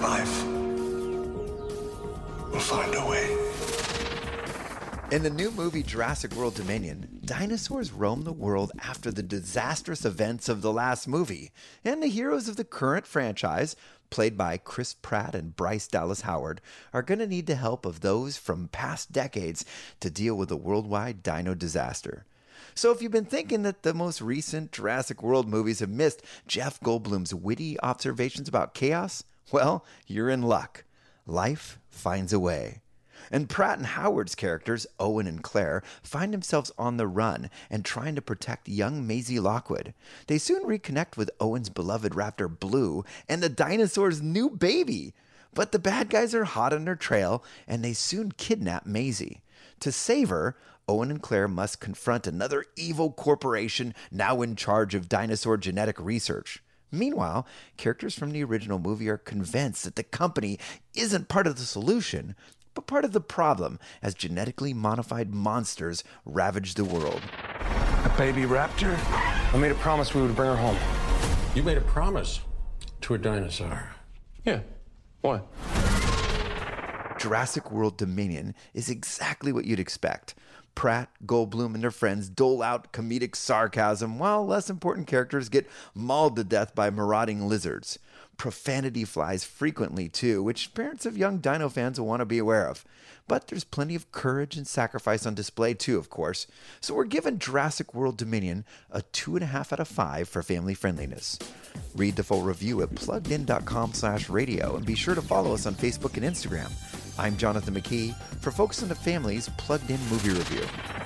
Life We'll find a way. In the new movie Jurassic World Dominion, dinosaurs roam the world after the disastrous events of the last movie, and the heroes of the current franchise, played by Chris Pratt and Bryce Dallas Howard, are going to need the help of those from past decades to deal with the worldwide dino disaster. So if you've been thinking that the most recent Jurassic World movies have missed Jeff Goldblum's witty observations about chaos, well, you're in luck. Life finds a way. And Pratt and Howard's characters, Owen and Claire, find themselves on the run and trying to protect young Maisie Lockwood. They soon reconnect with Owen's beloved raptor Blue and the dinosaur's new baby. But the bad guys are hot on their trail and they soon kidnap Maisie. To save her, Owen and Claire must confront another evil corporation now in charge of dinosaur genetic research. Meanwhile, characters from the original movie are convinced that the company isn't part of the solution, but part of the problem as genetically modified monsters ravage the world. A baby raptor? I made a promise we would bring her home. You made a promise to a dinosaur. Yeah. What? Jurassic World Dominion is exactly what you'd expect. Pratt, Goldblum, and their friends dole out comedic sarcasm, while less important characters get mauled to death by marauding lizards. Profanity flies frequently, too, which parents of young dino fans will want to be aware of. But there's plenty of courage and sacrifice on display, too, of course. So we're giving Jurassic World Dominion a 2.5 out of 5 for family friendliness. Read the full review at pluggedin.com slash radio, and be sure to follow us on Facebook and Instagram. I'm Jonathan McKee for Focus on the Family's Plugged In Movie Review. Thank you.